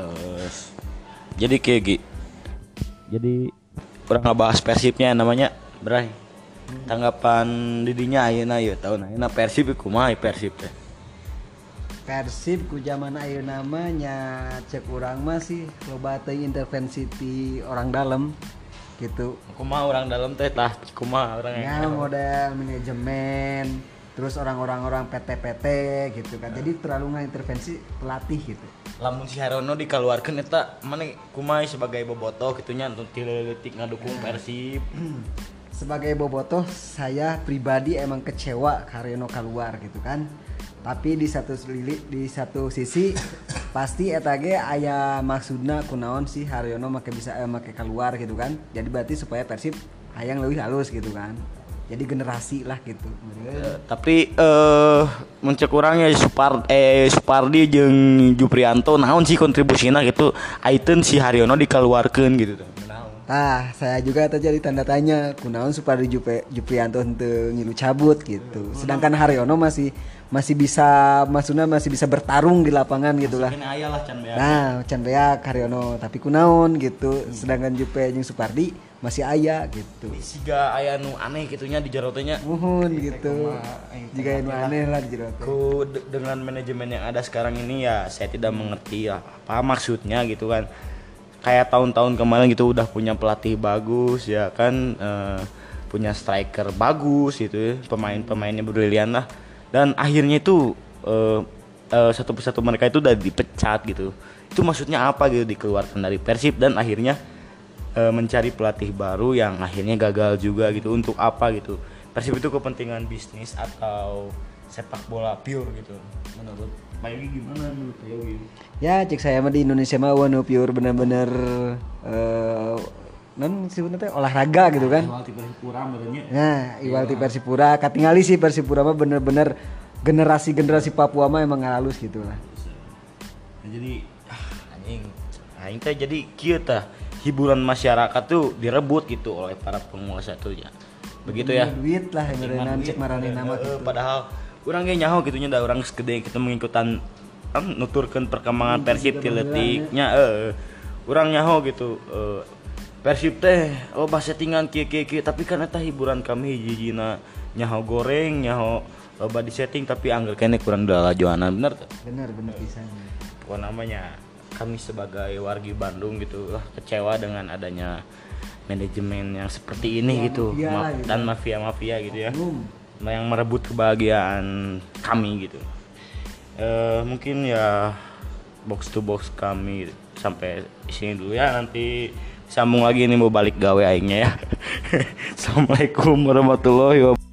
Terus jadi kayak Gi. Jadi kurang ngebahas persibnya namanya Bray. Tanggapan didinya ayeuna ieu tahun ayeuna persib kumaha persib teh. Persib ku zaman ayeuna namanya cek urang mah sih loba teuing intervensi ti orang dalam gitu. Kumaha orang dalam teh tah kumaha orang Ya model manajemen terus orang-orang orang PT-PT gitu kan. Jadi terlalu nggak intervensi pelatih gitu. Lamun si Harono dikeluarkan eta mana kumaha sebagai bobotoh gitunya untuk tileutik ngadukung Persib. Sebagai bobotoh saya pribadi emang kecewa Karyono keluar gitu kan. Tapi di satu lili, di satu sisi pasti eta ge aya maksudna kunaon sih Haryono make bisa eh, make keluar gitu kan. Jadi berarti supaya Persib hayang lebih halus gitu kan. Jadi generasi lah gitu. Eh, tapi eh muncul kurangnya Supar eh Supardi jeung Juprianto naon sih kontribusina gitu Aiten si Haryono dikeluarkan gitu? Nah, saya juga terjadi tanda tanya, kunaon Supardi Jupe, Juprianto henteu ngilu cabut gitu. Sedangkan Haryono masih masih bisa maksudnya masih bisa bertarung di lapangan gitu lah. Bea. Nah, Can Beak, Haryono, tapi kunaon gitu. Sedangkan Jupe jeung Supardi masih aya gitu. Siga aya nu aneh gitunya di jero teh nya. Muhun gitu. Jika ini aneh lah di jero teh. Ku de- dengan manajemen yang ada sekarang ini ya saya tidak mengerti ya, apa maksudnya gitu kan. Kayak tahun-tahun kemarin gitu udah punya pelatih bagus ya kan eh, punya striker bagus gitu ya, pemain-pemainnya brilian lah. Dan akhirnya itu eh, eh, satu persatu mereka itu udah dipecat gitu. Itu maksudnya apa gitu dikeluarkan dari Persib dan akhirnya eh, mencari pelatih baru yang akhirnya gagal juga gitu. Untuk apa gitu? Persib itu kepentingan bisnis atau sepak bola pure gitu menurut Pak gimana menurut Pak Ya, cek saya mah di Indonesia mah wanu pure bener-bener eh non sebenarnya olahraga gitu kan. soal tipe kurang berarti Nah, Iwal ti Persipura, katingali sih Persipura mah bener-bener generasi-generasi Papua mah emang halus gitu lah. Nah, jadi ah, anjing. Anjing teh jadi kieu tah hiburan masyarakat tuh direbut gitu oleh para penguasa tuh ya. Begitu ya. Duit lah yang cek marane nama Eh, gitu. padahal orang kayak nyaho gitunya da orang segede kita mengikutan kan nuturkan perkembangan Persib ti leutiknya eh orang nyaho gitu eh, Persib teh oh bahasa settingan kieu tapi kan eta hiburan kami hiji-hijina nyaho goreng nyaho loba di setting tapi anggar kene kurang dalajuanan bener tuh Bener bener pisan. apa namanya kami sebagai wargi Bandung gitu lah kecewa dengan adanya manajemen yang seperti ini gitu. mafia Ma- gitu. dan mafia-mafia gitu ya. Yang merebut kebahagiaan kami gitu. Eh mungkin ya box to box kami sampai sini dulu ya. Nanti sambung lagi nih mau balik gawe aingnya ya. Assalamualaikum warahmatullahi wabarakatuh